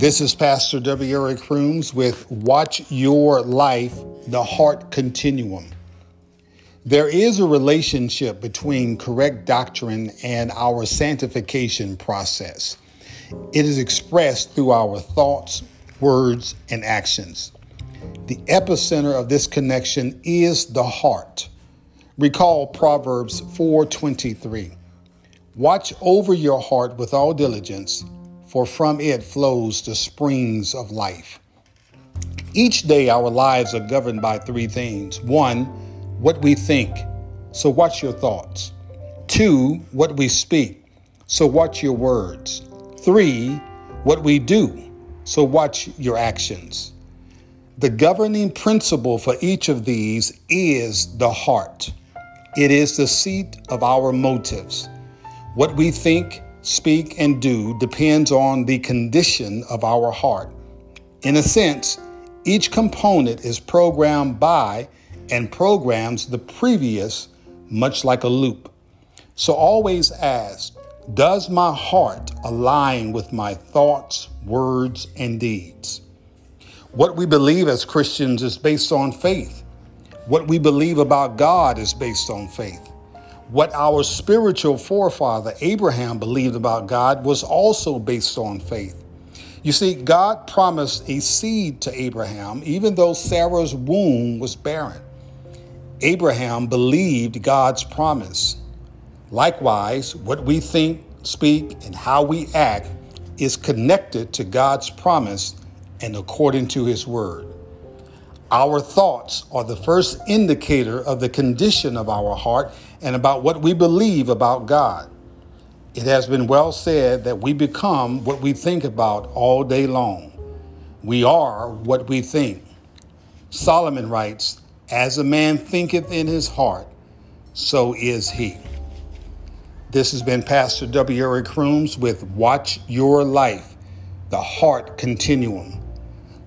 This is Pastor W. Eric Crooms with Watch Your Life, the Heart Continuum. There is a relationship between correct doctrine and our sanctification process. It is expressed through our thoughts, words, and actions. The epicenter of this connection is the heart. Recall Proverbs 4:23. Watch over your heart with all diligence, for from it flows the springs of life. Each day our lives are governed by three things. One, what we think. So watch your thoughts. Two, what we speak. So watch your words. Three, what we do. So watch your actions. The governing principle for each of these is the heart. It is the seat of our motives. What we think, speak, and do depends on the condition of our heart. In a sense, each component is programmed by and programs the previous, much like a loop. So always ask Does my heart align with my thoughts, words, and deeds? What we believe as Christians is based on faith. What we believe about God is based on faith. What our spiritual forefather Abraham believed about God was also based on faith. You see, God promised a seed to Abraham, even though Sarah's womb was barren. Abraham believed God's promise. Likewise, what we think, speak, and how we act is connected to God's promise and according to his word. Our thoughts are the first indicator of the condition of our heart and about what we believe about God. It has been well said that we become what we think about all day long. We are what we think. Solomon writes, As a man thinketh in his heart, so is he. This has been Pastor W. Eric Crooms with Watch Your Life, the Heart Continuum.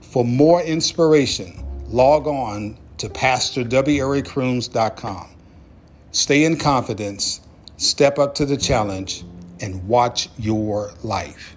For more inspiration, log on to PastorWEricCrooms.com. Stay in confidence, step up to the challenge, and watch your life.